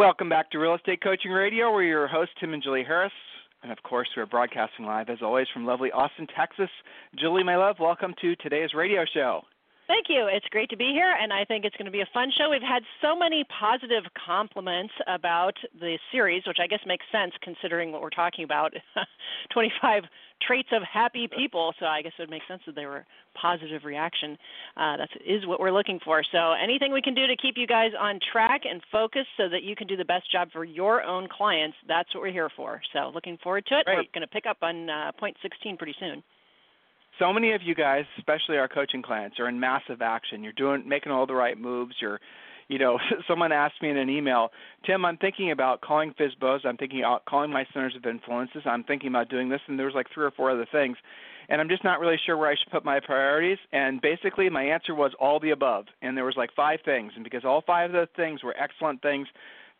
Welcome back to Real Estate Coaching Radio. We're your hosts, Tim and Julie Harris. And of course, we're broadcasting live, as always, from lovely Austin, Texas. Julie, my love, welcome to today's radio show. Thank you. It's great to be here, and I think it's going to be a fun show. We've had so many positive compliments about the series, which I guess makes sense considering what we're talking about 25 traits of happy people. So I guess it would make sense that they were positive reaction. Uh, that is what we're looking for. So anything we can do to keep you guys on track and focused so that you can do the best job for your own clients, that's what we're here for. So looking forward to it. Great. We're going to pick up on uh, point 16 pretty soon so many of you guys, especially our coaching clients, are in massive action. You're doing making all the right moves. You're you know, someone asked me in an email, Tim, I'm thinking about calling FSBOs. I'm thinking about calling my centers of influences. I'm thinking about doing this, and there was like three or four other things, and I'm just not really sure where I should put my priorities. And basically, my answer was all the above, and there was like five things, and because all five of those things were excellent things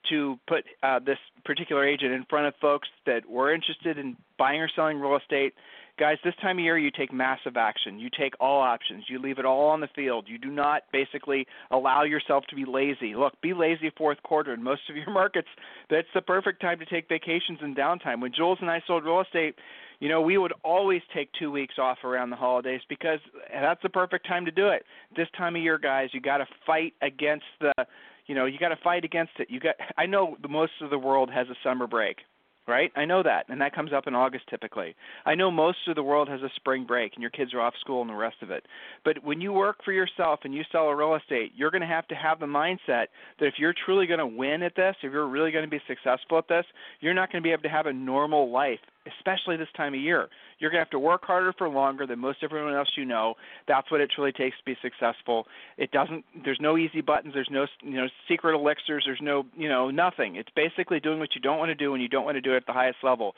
to put uh, this particular agent in front of folks that were interested in buying or selling real estate Guys, this time of year you take massive action. You take all options. You leave it all on the field. You do not basically allow yourself to be lazy. Look, be lazy fourth quarter. In most of your markets, that's the perfect time to take vacations and downtime. When Jules and I sold real estate, you know, we would always take two weeks off around the holidays because that's the perfect time to do it. This time of year, guys, you got to fight against the, you know, you got to fight against it. You got. I know most of the world has a summer break right? I know that, and that comes up in August typically. I know most of the world has a spring break and your kids are off school and the rest of it. But when you work for yourself and you sell a real estate, you're going to have to have the mindset that if you're truly going to win at this, if you're really going to be successful at this, you're not going to be able to have a normal life especially this time of year. You're going to have to work harder for longer than most everyone else you know. That's what it truly takes to be successful. It doesn't. There's no easy buttons. There's no you know secret elixirs. There's no you know nothing. It's basically doing what you don't want to do and you don't want to do it at the highest level.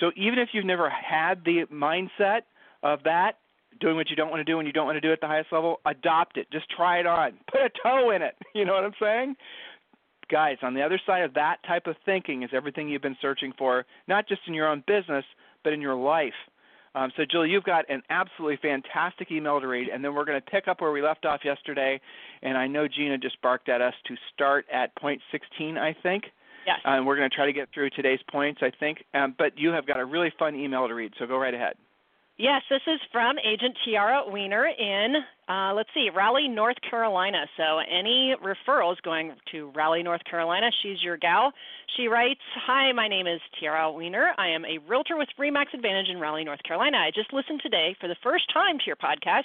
So even if you've never had the mindset of that, doing what you don't want to do and you don't want to do it at the highest level, adopt it. Just try it on. Put a toe in it. You know what I'm saying? Guys, on the other side of that type of thinking is everything you've been searching for, not just in your own business, but in your life. Um, so, Julie, you've got an absolutely fantastic email to read, and then we're going to pick up where we left off yesterday. And I know Gina just barked at us to start at point 16, I think. Yes. Uh, and we're going to try to get through today's points, I think. Um, but you have got a really fun email to read, so go right ahead. Yes, this is from Agent Tiara Weiner in uh, let's see, Raleigh, North Carolina. So any referrals going to Raleigh, North Carolina, she's your gal. She writes, Hi, my name is Tiara Weiner. I am a realtor with Remax Advantage in Raleigh, North Carolina. I just listened today for the first time to your podcast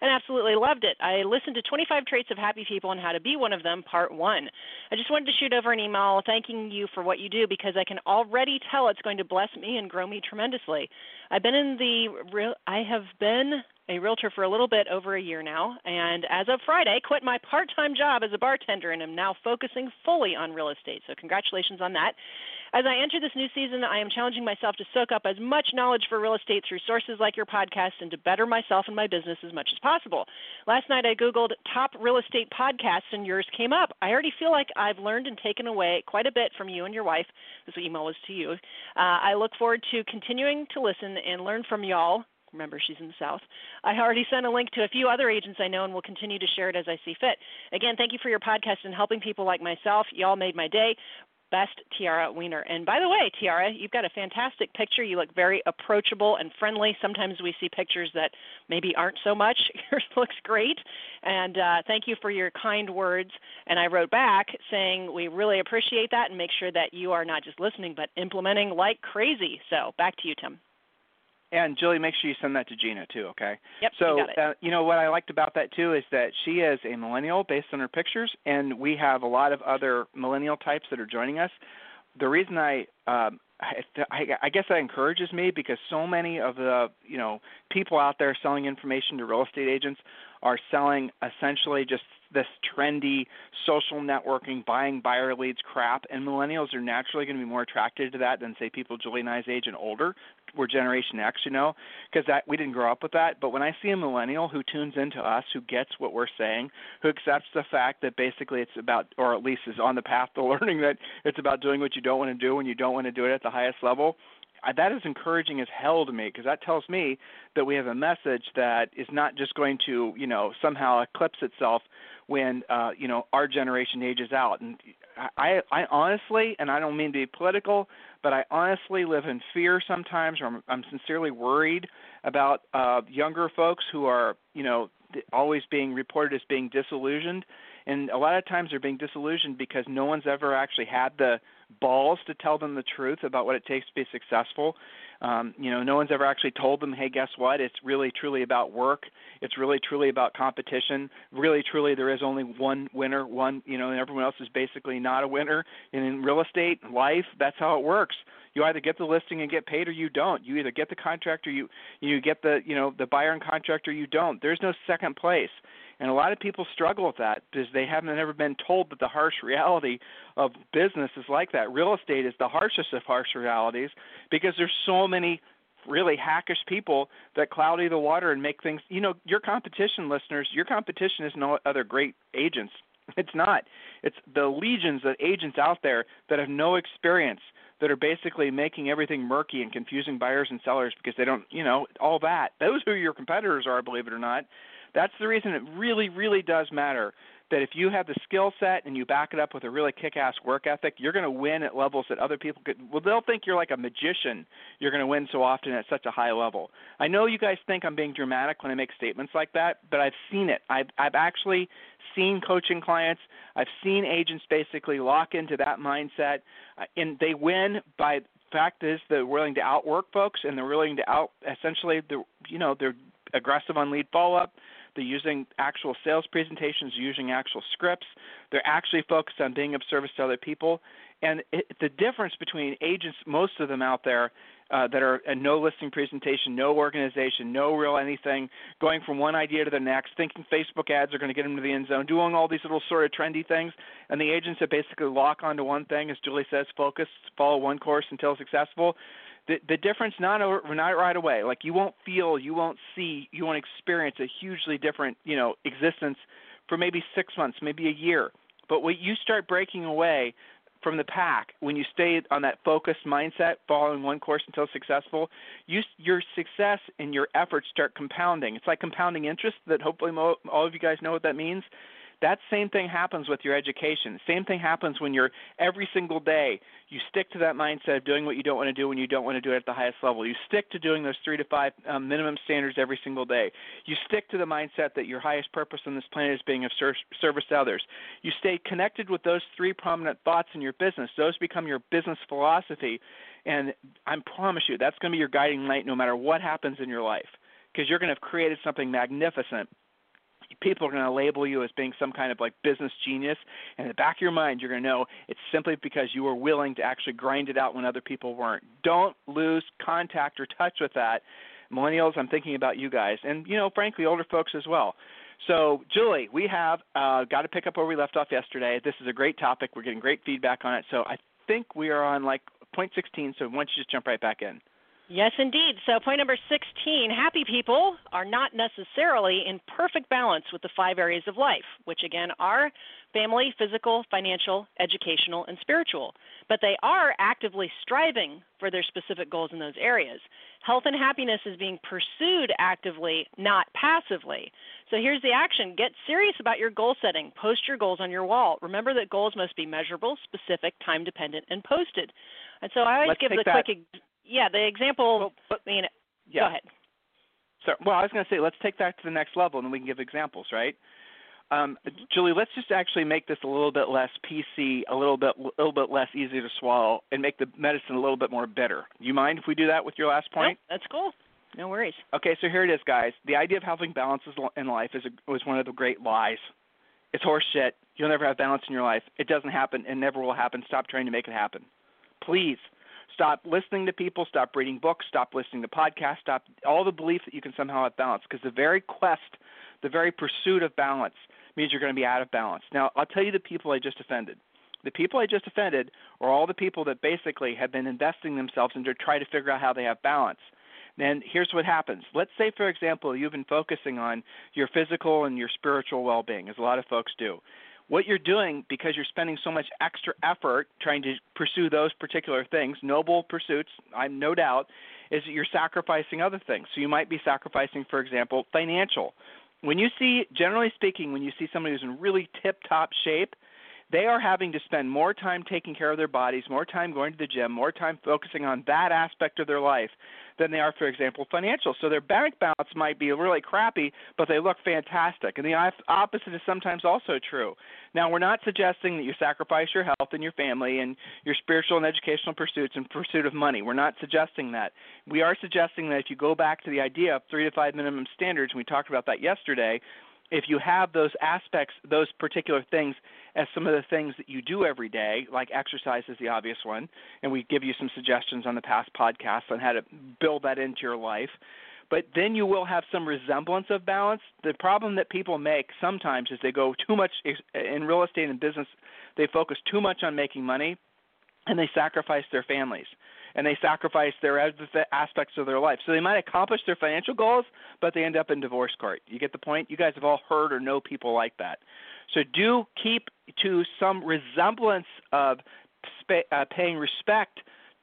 and absolutely loved it. I listened to 25 Traits of Happy People and How to Be One of Them, Part 1. I just wanted to shoot over an email thanking you for what you do because I can already tell it's going to bless me and grow me tremendously. I've been in the real I have been a realtor for a little bit over a year now, and as of Friday, quit my part time job as a bartender and am now focusing fully on real estate. So, congratulations on that. As I enter this new season, I am challenging myself to soak up as much knowledge for real estate through sources like your podcast and to better myself and my business as much as possible. Last night, I Googled top real estate podcasts, and yours came up. I already feel like I've learned and taken away quite a bit from you and your wife. This email was to you. Uh, I look forward to continuing to listen and learn from y'all Remember, she's in the South. I already sent a link to a few other agents I know and will continue to share it as I see fit. Again, thank you for your podcast and helping people like myself. Y'all made my day. Best Tiara Weiner. And by the way, Tiara, you've got a fantastic picture. You look very approachable and friendly. Sometimes we see pictures that maybe aren't so much. Yours looks great. And uh, thank you for your kind words. And I wrote back saying we really appreciate that and make sure that you are not just listening but implementing like crazy. So back to you, Tim. And Julie, make sure you send that to Gina too, okay? Yep. So, you, uh, you know what I liked about that too is that she is a millennial based on her pictures, and we have a lot of other millennial types that are joining us. The reason I, um, I, I guess that encourages me because so many of the you know people out there selling information to real estate agents are selling essentially just this trendy social networking, buying buyer leads crap, and millennials are naturally going to be more attracted to that than say people Julie and I's age and older. We're Generation X, you know, because that we didn't grow up with that. But when I see a millennial who tunes into us, who gets what we're saying, who accepts the fact that basically it's about, or at least is on the path to learning that it's about doing what you don't want to do when you don't want to do it at the highest level, that is encouraging as hell to me because that tells me that we have a message that is not just going to you know somehow eclipse itself when uh, you know our generation ages out. And I, I honestly, and I don't mean to be political, but I honestly live in fear sometimes, or I'm, I'm sincerely worried about uh, younger folks who are you know always being reported as being disillusioned, and a lot of times they're being disillusioned because no one's ever actually had the balls to tell them the truth about what it takes to be successful. Um, you know, no one's ever actually told them, hey, guess what? It's really truly about work. It's really truly about competition. Really truly, there is only one winner. One, you know, and everyone else is basically not a winner. And in real estate, life, that's how it works. You either get the listing and get paid, or you don't. You either get the contract, or you you get the you know the buyer and contract, or you don't. There's no second place. And a lot of people struggle with that because they haven't ever been told that the harsh reality of business is like that. Real estate is the harshest of harsh realities because there's so many really hackish people that cloudy the water and make things you know your competition listeners your competition is no other great agents. It's not. It's the legions of agents out there that have no experience that are basically making everything murky and confusing buyers and sellers because they don't you know all that. Those who your competitors are believe it or not that's the reason it really, really does matter that if you have the skill set and you back it up with a really kick-ass work ethic, you're going to win at levels that other people could. Well, they'll think you're like a magician. You're going to win so often at such a high level. I know you guys think I'm being dramatic when I make statements like that, but I've seen it. I've I've actually seen coaching clients. I've seen agents basically lock into that mindset, uh, and they win by fact is they're willing to outwork folks and they're willing to out essentially the you know they're aggressive on lead follow up they're using actual sales presentations, using actual scripts. They're actually focused on being of service to other people. And it, the difference between agents, most of them out there, uh, that are a no listing presentation, no organization, no real anything, going from one idea to the next, thinking Facebook ads are going to get them to the end zone, doing all these little sort of trendy things, and the agents that basically lock onto one thing, as Julie says, focus, follow one course until successful the the difference not over, not right away. Like you won't feel, you won't see, you won't experience a hugely different you know existence for maybe six months, maybe a year. But when you start breaking away from the pack, when you stay on that focused mindset, following one course until successful, you, your success and your efforts start compounding. It's like compounding interest. That hopefully mo- all of you guys know what that means. That same thing happens with your education. Same thing happens when you're every single day you stick to that mindset of doing what you don't want to do when you don't want to do it at the highest level. You stick to doing those three to five um, minimum standards every single day. You stick to the mindset that your highest purpose on this planet is being of ser- service to others. You stay connected with those three prominent thoughts in your business. Those become your business philosophy, and I promise you that's going to be your guiding light no matter what happens in your life because you're going to have created something magnificent people are going to label you as being some kind of like business genius. And in the back of your mind, you're going to know it's simply because you were willing to actually grind it out when other people weren't. Don't lose contact or touch with that. Millennials, I'm thinking about you guys, and you know, frankly, older folks as well. So, Julie, we have uh, got to pick up where we left off yesterday. This is a great topic. We're getting great feedback on it. So, I think we are on like point 16. So, why don't you just jump right back in? Yes, indeed. So, point number 16 happy people are not necessarily in perfect balance with the five areas of life, which again are family, physical, financial, educational, and spiritual. But they are actively striving for their specific goals in those areas. Health and happiness is being pursued actively, not passively. So, here's the action get serious about your goal setting. Post your goals on your wall. Remember that goals must be measurable, specific, time dependent, and posted. And so I always Let's give the that. quick yeah, the example. Well, I mean, yeah. go ahead. So, well, I was going to say, let's take that to the next level, and then we can give examples, right? Um, mm-hmm. Julie, let's just actually make this a little bit less PC, a little bit, a little bit less easy to swallow, and make the medicine a little bit more bitter. You mind if we do that with your last point? Nope, that's cool. No worries. Okay, so here it is, guys. The idea of having balance in life is a, was one of the great lies. It's horse shit. You'll never have balance in your life. It doesn't happen. It never will happen. Stop trying to make it happen. Please Stop listening to people, stop reading books, stop listening to podcasts, stop all the belief that you can somehow have balance because the very quest, the very pursuit of balance means you're going to be out of balance. Now, I'll tell you the people I just offended. The people I just offended are all the people that basically have been investing themselves into try to figure out how they have balance. And here's what happens. Let's say, for example, you've been focusing on your physical and your spiritual well being, as a lot of folks do. What you're doing, because you're spending so much extra effort trying to pursue those particular things, noble pursuits, I'm no doubt, is that you're sacrificing other things. So you might be sacrificing, for example, financial. When you see, generally speaking, when you see somebody who's in really tip top shape, they are having to spend more time taking care of their bodies, more time going to the gym, more time focusing on that aspect of their life than they are, for example, financial. So their bank balance might be really crappy, but they look fantastic. And the opposite is sometimes also true. Now, we're not suggesting that you sacrifice your health and your family and your spiritual and educational pursuits in pursuit of money. We're not suggesting that. We are suggesting that if you go back to the idea of three to five minimum standards, and we talked about that yesterday, if you have those aspects, those particular things as some of the things that you do every day, like exercise is the obvious one, and we give you some suggestions on the past podcasts on how to build that into your life. But then you will have some resemblance of balance. The problem that people make sometimes is they go too much in real estate and business, they focus too much on making money and they sacrifice their families and they sacrifice their aspects of their life. So they might accomplish their financial goals, but they end up in divorce court. You get the point? You guys have all heard or know people like that. So do keep to some resemblance of uh, paying respect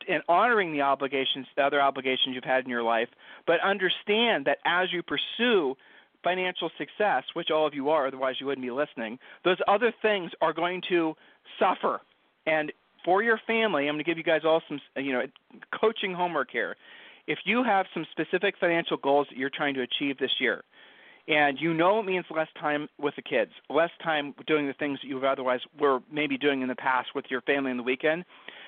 and honoring the obligations, the other obligations you've had in your life, but understand that as you pursue financial success, which all of you are, otherwise you wouldn't be listening, those other things are going to suffer. And for your family, I'm going to give you guys all some, you know, coaching homework here. If you have some specific financial goals that you're trying to achieve this year, and you know it means less time with the kids, less time doing the things that you otherwise were maybe doing in the past with your family in the weekend.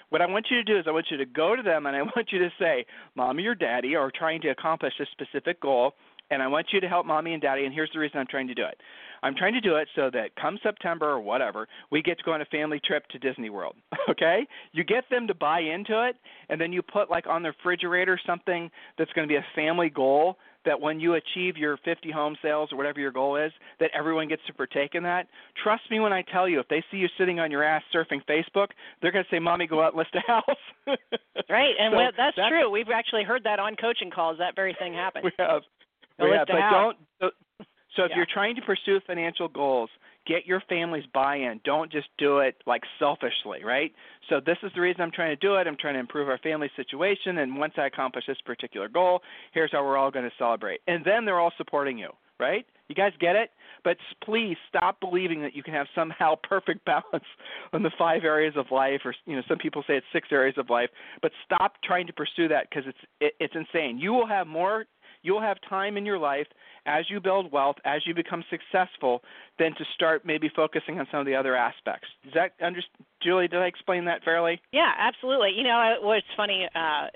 What I want you to do is I want you to go to them and I want you to say, "Mommy or Daddy are trying to accomplish a specific goal, and I want you to help Mommy and Daddy, and here's the reason I'm trying to do it. I'm trying to do it so that come September or whatever, we get to go on a family trip to Disney World. Okay? You get them to buy into it, and then you put like on the refrigerator something that's going to be a family goal that when you achieve your 50 home sales or whatever your goal is, that everyone gets to partake in that. Trust me when I tell you, if they see you sitting on your ass surfing Facebook, they're going to say, "Mommy, go out and list a house." right, and so that's, that's true. We've actually heard that on coaching calls. That very thing happens. We have. Have, but house. don't. So if yeah. you're trying to pursue financial goals, get your family's buy-in. Don't just do it like selfishly, right? So this is the reason I'm trying to do it. I'm trying to improve our family situation, and once I accomplish this particular goal, here's how we're all going to celebrate. And then they're all supporting you, right? You guys get it? But please stop believing that you can have somehow perfect balance on the five areas of life, or you know, some people say it's six areas of life. But stop trying to pursue that because it's it, it's insane. You will have more you'll have time in your life as you build wealth, as you become successful, then to start maybe focusing on some of the other aspects. Does that under Julie? Did I explain that fairly? Yeah, absolutely. You know, what's funny? Uh,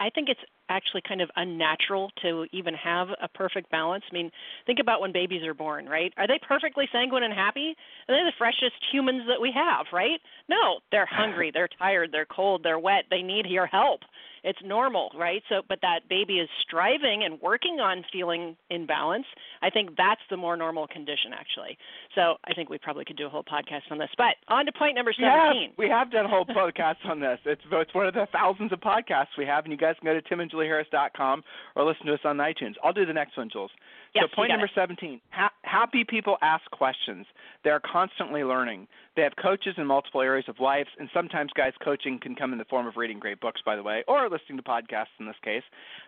I think it's actually kind of unnatural to even have a perfect balance. I mean, think about when babies are born, right? Are they perfectly sanguine and happy? Are they the freshest humans that we have, right? No, they're hungry, they're tired, they're cold, they're wet, they need your help it's normal, right? So, but that baby is striving and working on feeling in balance. I think that's the more normal condition, actually. So, I think we probably could do a whole podcast on this. But on to point number seventeen. Yeah, we have done a whole podcast on this. It's it's one of the thousands of podcasts we have, and you guys can go to timandjulieharris.com or listen to us on iTunes. I'll do the next one, Jules. Yes, so point number it. 17, ha- happy people ask questions. They're constantly learning. They have coaches in multiple areas of life, and sometimes guys coaching can come in the form of reading great books, by the way, or listening to podcasts in this case.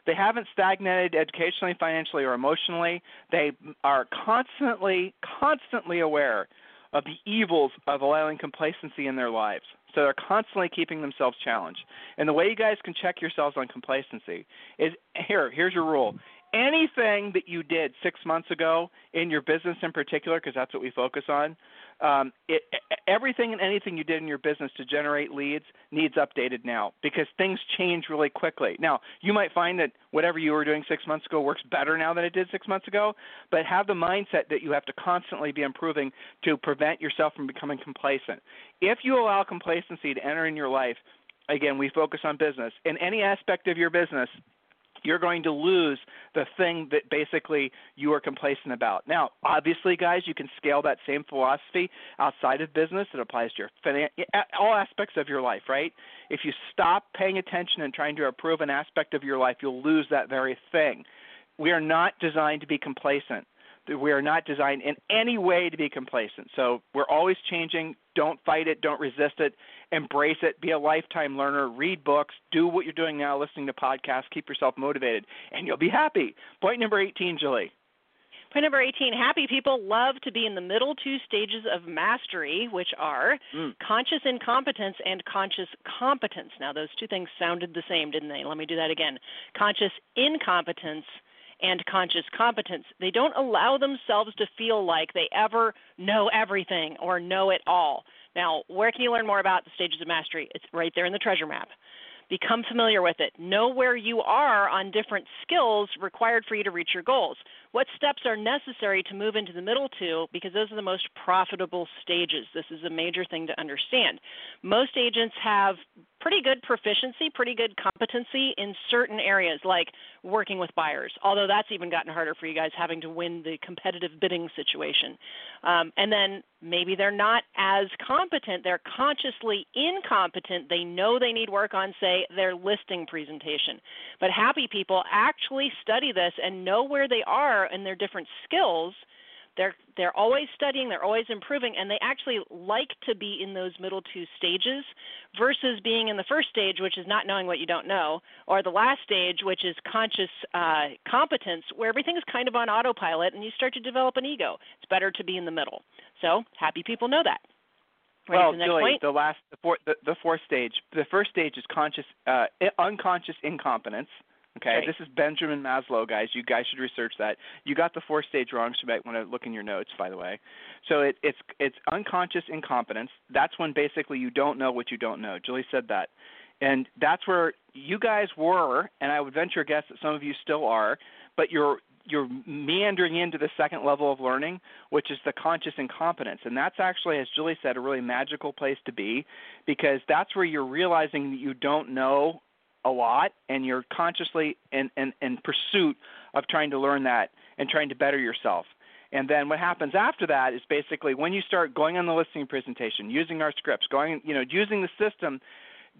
They haven't stagnated educationally, financially, or emotionally. They are constantly, constantly aware of the evils of allowing complacency in their lives. So they're constantly keeping themselves challenged. And the way you guys can check yourselves on complacency is here, here's your rule anything that you did six months ago in your business in particular, because that's what we focus on, um, it, everything and anything you did in your business to generate leads needs updated now because things change really quickly. Now, you might find that whatever you were doing six months ago works better now than it did six months ago, but have the mindset that you have to constantly be improving to prevent yourself from becoming complacent. If you allow complacency to enter in your life, again, we focus on business, in any aspect of your business, you're going to lose the thing that basically you are complacent about. Now, obviously, guys, you can scale that same philosophy outside of business. It applies to your finan- all aspects of your life, right? If you stop paying attention and trying to improve an aspect of your life, you'll lose that very thing. We are not designed to be complacent we are not designed in any way to be complacent. So we're always changing. Don't fight it. Don't resist it. Embrace it. Be a lifetime learner. Read books. Do what you're doing now, listening to podcasts. Keep yourself motivated, and you'll be happy. Point number 18, Julie. Point number 18 happy people love to be in the middle two stages of mastery, which are mm. conscious incompetence and conscious competence. Now, those two things sounded the same, didn't they? Let me do that again. Conscious incompetence and conscious competence. They don't allow themselves to feel like they ever know everything or know it all. Now, where can you learn more about the stages of mastery? It's right there in the treasure map. Become familiar with it. Know where you are on different skills required for you to reach your goals. What steps are necessary to move into the middle two because those are the most profitable stages. This is a major thing to understand. Most agents have pretty good proficiency, pretty good competency in certain areas like working with buyers, although that's even gotten harder for you guys having to win the competitive bidding situation. Um, and then maybe they're not as competent, they're consciously incompetent. They know they need work on, say, their listing presentation. But happy people actually study this and know where they are in their different skills they're they're always studying, they're always improving, and they actually like to be in those middle two stages versus being in the first stage, which is not knowing what you don't know, or the last stage, which is conscious uh, competence, where everything is kind of on autopilot and you start to develop an ego. It's better to be in the middle. So happy people know that. Ready well, the Julie, point? the last, the fourth, the, the fourth stage. The first stage is conscious, uh, unconscious incompetence. Okay, right. this is Benjamin Maslow, guys. You guys should research that. You got the four stage wrong, so you might want to look in your notes, by the way. So it, it's it's unconscious incompetence. That's when basically you don't know what you don't know. Julie said that, and that's where you guys were, and I would venture a guess that some of you still are, but you're you're meandering into the second level of learning, which is the conscious incompetence. And that's actually, as Julie said, a really magical place to be because that's where you're realizing that you don't know a lot and you're consciously in, in, in pursuit of trying to learn that and trying to better yourself. And then what happens after that is basically when you start going on the listing presentation, using our scripts, going, you know, using the system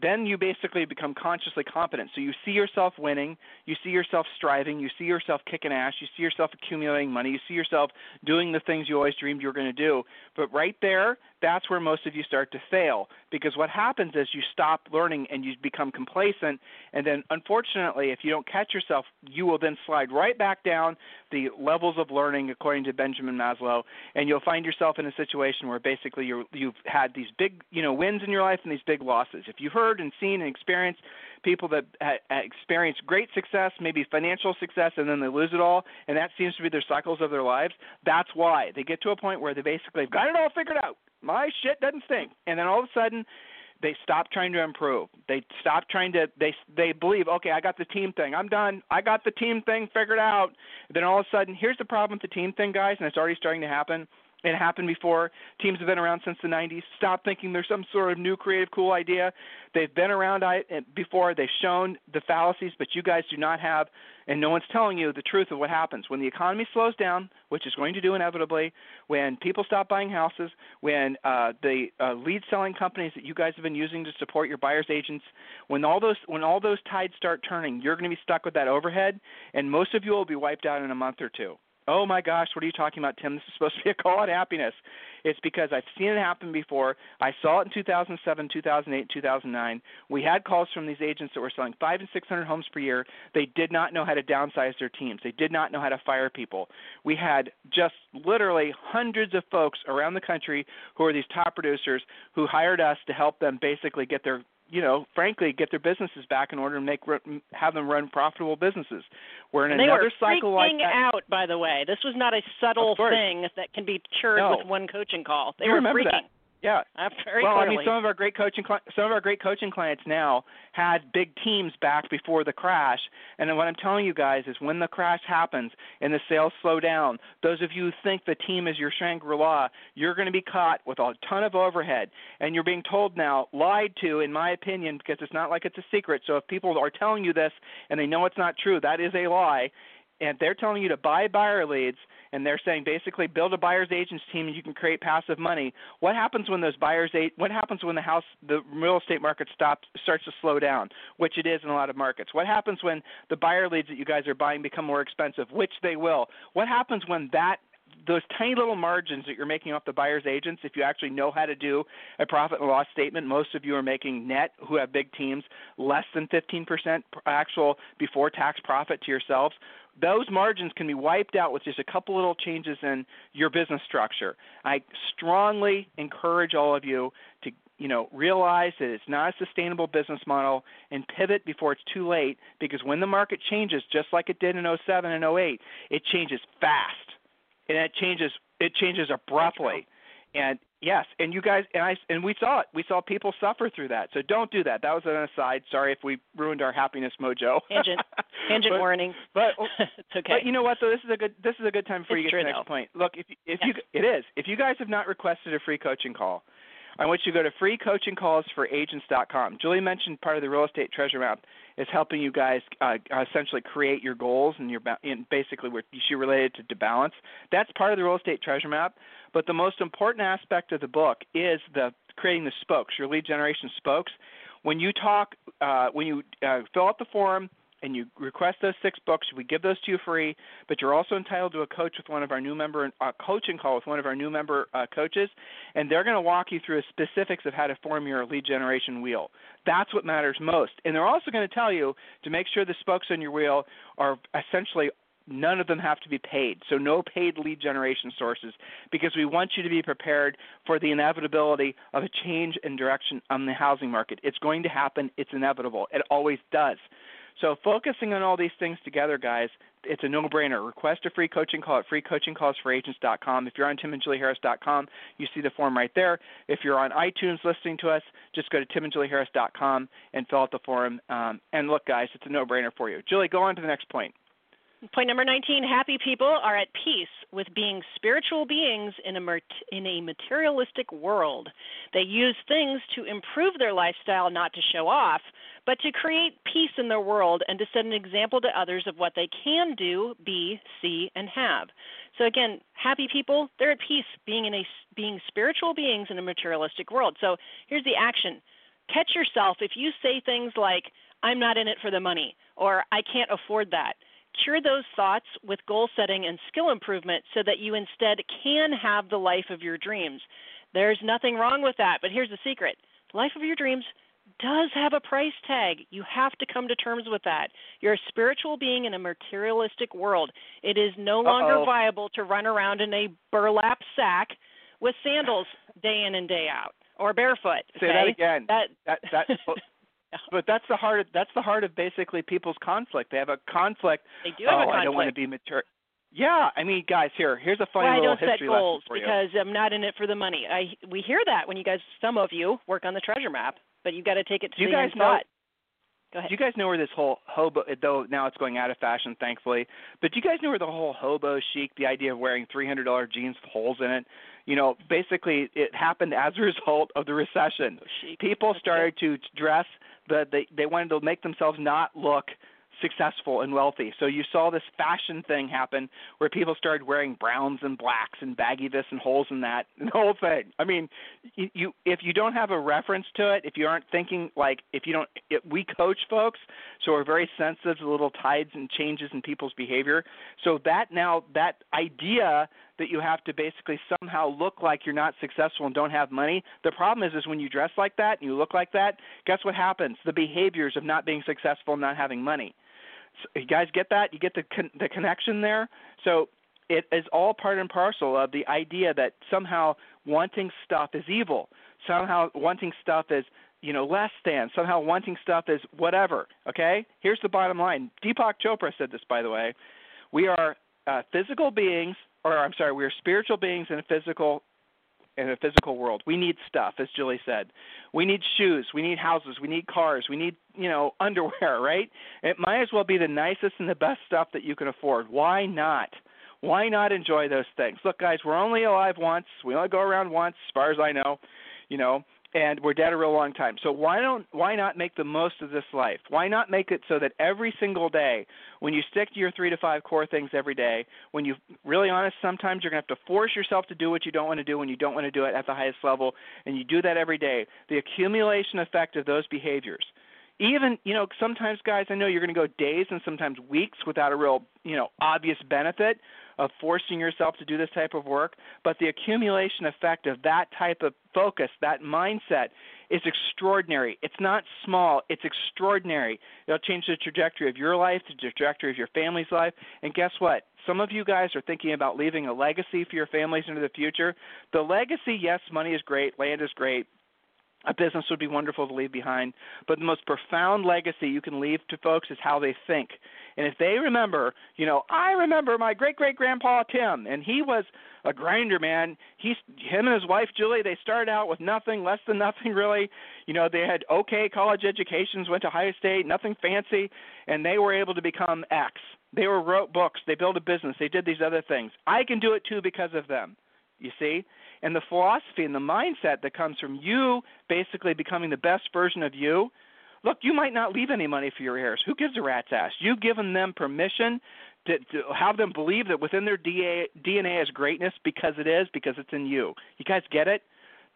then you basically become consciously competent. So you see yourself winning, you see yourself striving, you see yourself kicking ass, you see yourself accumulating money, you see yourself doing the things you always dreamed you were going to do. But right there, that's where most of you start to fail because what happens is you stop learning and you become complacent and then unfortunately if you don't catch yourself you will then slide right back down the levels of learning according to Benjamin Maslow and you'll find yourself in a situation where basically you you've had these big you know wins in your life and these big losses if you've heard and seen and experienced people that ha- experience great success, maybe financial success, and then they lose it all, and that seems to be their cycles of their lives. That's why they get to a point where they basically have got it all figured out. My shit doesn't stink, and then all of a sudden they stop trying to improve. They stop trying to they they believe, okay, I got the team thing. I'm done. I got the team thing figured out. Then all of a sudden, here's the problem with the team thing, guys, and it's already starting to happen. It happened before. Teams have been around since the 90s. Stop thinking there's some sort of new creative cool idea. They've been around before. They've shown the fallacies, but you guys do not have, and no one's telling you the truth of what happens. When the economy slows down, which is going to do inevitably, when people stop buying houses, when uh, the uh, lead selling companies that you guys have been using to support your buyers agents, when all those when all those tides start turning, you're going to be stuck with that overhead, and most of you will be wiped out in a month or two. Oh my gosh, what are you talking about, Tim? This is supposed to be a call on happiness. It's because I've seen it happen before. I saw it in 2007, 2008, 2009. We had calls from these agents that were selling five and 600 homes per year. They did not know how to downsize their teams. They did not know how to fire people. We had just literally hundreds of folks around the country who are these top producers who hired us to help them basically get their you know, frankly, get their businesses back in order and make have them run profitable businesses. We're in and another they were cycle like that. out, by the way. This was not a subtle thing that can be cured no. with one coaching call. They were remember freaking. that. Yeah, uh, very well, clearly. I mean, some of our great coaching some of our great coaching clients now had big teams back before the crash. And what I'm telling you guys is, when the crash happens and the sales slow down, those of you who think the team is your Shangri-La, you're going to be caught with a ton of overhead, and you're being told now, lied to, in my opinion, because it's not like it's a secret. So if people are telling you this and they know it's not true, that is a lie and they're telling you to buy buyer leads and they're saying basically build a buyer's agents team and you can create passive money. What happens when those buyers what happens when the house the real estate market stops starts to slow down which it is in a lot of markets? What happens when the buyer leads that you guys are buying become more expensive which they will? What happens when that those tiny little margins that you're making off the buyer's agents, if you actually know how to do a profit and loss statement, most of you are making net who have big teams less than 15% actual before tax profit to yourselves those margins can be wiped out with just a couple little changes in your business structure. I strongly encourage all of you to you know realize that it's not a sustainable business model and pivot before it's too late because when the market changes just like it did in 07 and 08 it changes fast and it changes it changes abruptly and yes, and you guys and I and we saw it. We saw people suffer through that. So don't do that. That was an aside. Sorry if we ruined our happiness mojo. Tangent, tangent but, warning. But it's okay. But you know what? Though this is a good this is a good time for it's you to get to the next point. Look, if if yes. you it is if you guys have not requested a free coaching call, I want you to go to freecoachingcallsforagents.com. Julie mentioned part of the real estate treasure map is helping you guys uh, essentially create your goals and your and basically what she related to, to balance. That's part of the real estate treasure map. But the most important aspect of the book is the creating the spokes, your lead generation spokes. When you talk, uh, when you uh, fill out the form and you request those six books, we give those to you free. But you're also entitled to a coach with one of our new member uh, coaching call with one of our new member uh, coaches, and they're going to walk you through the specifics of how to form your lead generation wheel. That's what matters most. And they're also going to tell you to make sure the spokes on your wheel are essentially none of them have to be paid. So no paid lead generation sources because we want you to be prepared for the inevitability of a change in direction on the housing market. It's going to happen. It's inevitable. It always does. So focusing on all these things together, guys, it's a no-brainer. Request a free coaching call at freecoachingcallsforagents.com. If you're on timandjulieharris.com, you see the form right there. If you're on iTunes listening to us, just go to timandjulieharris.com and fill out the form. Um, and look, guys, it's a no-brainer for you. Julie, go on to the next point. Point number 19 happy people are at peace with being spiritual beings in a, in a materialistic world. They use things to improve their lifestyle, not to show off, but to create peace in their world and to set an example to others of what they can do, be, see, and have. So again, happy people, they're at peace being in a being spiritual beings in a materialistic world. So here's the action. Catch yourself if you say things like I'm not in it for the money or I can't afford that Cure those thoughts with goal setting and skill improvement so that you instead can have the life of your dreams. There's nothing wrong with that, but here's the secret the life of your dreams does have a price tag. You have to come to terms with that. You're a spiritual being in a materialistic world. It is no longer Uh-oh. viable to run around in a burlap sack with sandals day in and day out or barefoot. Say that again. That that that oh, but that's the heart of that's the heart of basically people's conflict. They have a conflict. They do have oh, a conflict. I don't want to be mature. Yeah, I mean, guys, here, here's a funny well, I don't set goals lesson for you. because I'm not in it for the money. I we hear that when you guys, some of you, work on the treasure map, but you've got to take it to Do you the guys end know? thought. Go ahead. Do you guys know where this whole hobo? Though now it's going out of fashion, thankfully. But do you guys know where the whole hobo chic, the idea of wearing three hundred dollar jeans with holes in it? You know, basically, it happened as a result of the recession. Chic. People started to dress the they they wanted to make themselves not look successful and wealthy. So you saw this fashion thing happen where people started wearing browns and blacks and baggy this and holes in that and the whole thing. I mean, you, you if you don't have a reference to it, if you aren't thinking like if you don't it, we coach folks, so we're very sensitive to little tides and changes in people's behavior. So that now that idea that you have to basically somehow look like you're not successful and don't have money. The problem is, is when you dress like that and you look like that, guess what happens? The behaviors of not being successful and not having money. So, you guys get that? You get the con- the connection there. So it is all part and parcel of the idea that somehow wanting stuff is evil. Somehow wanting stuff is you know less than. Somehow wanting stuff is whatever. Okay. Here's the bottom line. Deepak Chopra said this, by the way. We are uh, physical beings or I'm sorry, we are spiritual beings in a physical in a physical world. We need stuff, as Julie said. We need shoes, we need houses, we need cars, we need, you know, underwear, right? It might as well be the nicest and the best stuff that you can afford. Why not? Why not enjoy those things? Look, guys, we're only alive once. We only go around once, as far as I know. You know, and we're dead a real long time. So why don't why not make the most of this life? Why not make it so that every single day, when you stick to your three to five core things every day, when you really honest, sometimes you're gonna have to force yourself to do what you don't want to do when you don't want to do it at the highest level, and you do that every day. The accumulation effect of those behaviors. Even you know sometimes guys I know you're to go days and sometimes weeks without a real you know obvious benefit of forcing yourself to do this type of work, but the accumulation effect of that type of focus, that mindset, is extraordinary. It's not small, it's extraordinary. It'll change the trajectory of your life, the trajectory of your family's life. And guess what? Some of you guys are thinking about leaving a legacy for your families into the future. The legacy, yes, money is great, land is great, a business would be wonderful to leave behind. But the most profound legacy you can leave to folks is how they think. And if they remember, you know, I remember my great great grandpa Tim, and he was a grinder man. He's him and his wife Julie. They started out with nothing, less than nothing really. You know, they had okay college educations, went to Ohio State, nothing fancy, and they were able to become X. They were wrote books. They built a business. They did these other things. I can do it too because of them. You see, and the philosophy and the mindset that comes from you basically becoming the best version of you Look, you might not leave any money for your heirs. Who gives a rat's ass? You've given them permission to, to have them believe that within their DNA is greatness because it is, because it's in you. You guys get it?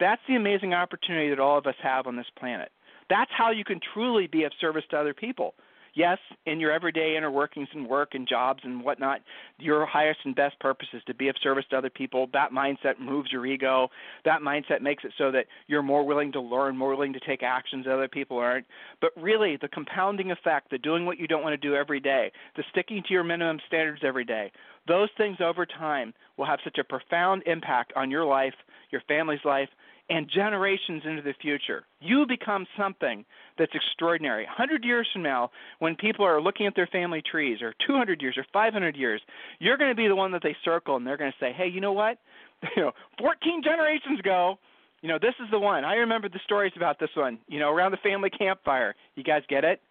That's the amazing opportunity that all of us have on this planet. That's how you can truly be of service to other people yes, in your everyday inner workings and work and jobs and whatnot, your highest and best purpose is to be of service to other people. That mindset moves your ego. That mindset makes it so that you're more willing to learn, more willing to take actions that other people aren't. But really, the compounding effect, the doing what you don't want to do every day, the sticking to your minimum standards every day, those things over time will have such a profound impact on your life, your family's life, and generations into the future. You become something that's extraordinary. 100 years from now, when people are looking at their family trees, or 200 years, or 500 years, you're going to be the one that they circle, and they're going to say, "Hey, you know what? You know, 14 generations ago, you know, this is the one. I remember the stories about this one. You know, around the family campfire. You guys get it?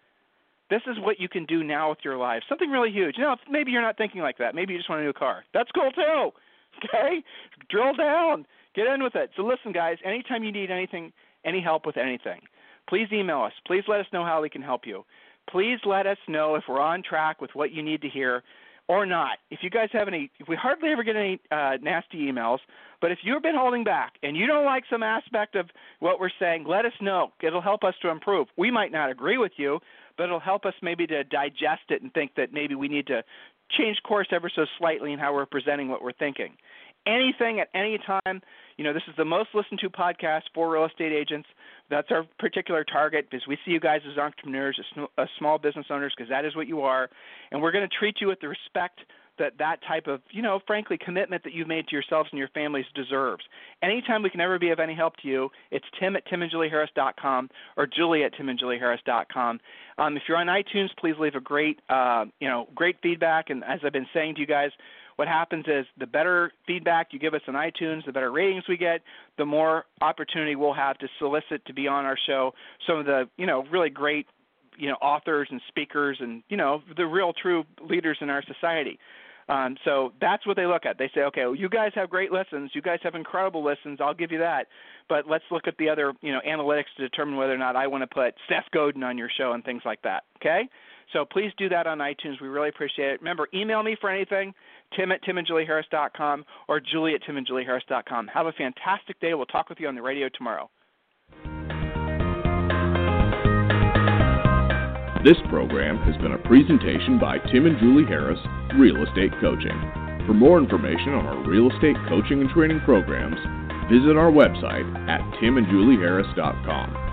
This is what you can do now with your life. Something really huge. You know, maybe you're not thinking like that. Maybe you just want a new car. That's cool too. Okay, drill down Get in with it. So listen, guys, anytime you need anything, any help with anything, please email us. Please let us know how we can help you. Please let us know if we're on track with what you need to hear or not. If you guys have any, we hardly ever get any uh, nasty emails, but if you've been holding back and you don't like some aspect of what we're saying, let us know. It'll help us to improve. We might not agree with you, but it'll help us maybe to digest it and think that maybe we need to change course ever so slightly in how we're presenting what we're thinking anything at any time. You know, this is the most listened to podcast for real estate agents. That's our particular target because we see you guys as entrepreneurs, as small business owners, because that is what you are. And we're going to treat you with the respect that that type of, you know, frankly, commitment that you've made to yourselves and your families deserves. Anytime we can ever be of any help to you, it's tim at timandjulieharris.com or julie at timandjulieharris.com. Um, if you're on iTunes, please leave a great, uh, you know, great feedback. And as I've been saying to you guys, what happens is the better feedback you give us on iTunes, the better ratings we get, the more opportunity we'll have to solicit to be on our show some of the, you know, really great, you know, authors and speakers and, you know, the real true leaders in our society. Um, so that's what they look at. They say, okay, well, you guys have great listens. You guys have incredible listens. I'll give you that. But let's look at the other, you know, analytics to determine whether or not I want to put Seth Godin on your show and things like that. Okay? So please do that on iTunes. We really appreciate it. Remember, email me for anything, tim at timandjulieharris.com or julie at timandjulieharris.com. Have a fantastic day. We'll talk with you on the radio tomorrow. This program has been a presentation by Tim and Julie Harris, Real Estate Coaching. For more information on our real estate coaching and training programs, visit our website at timandjulieharris.com.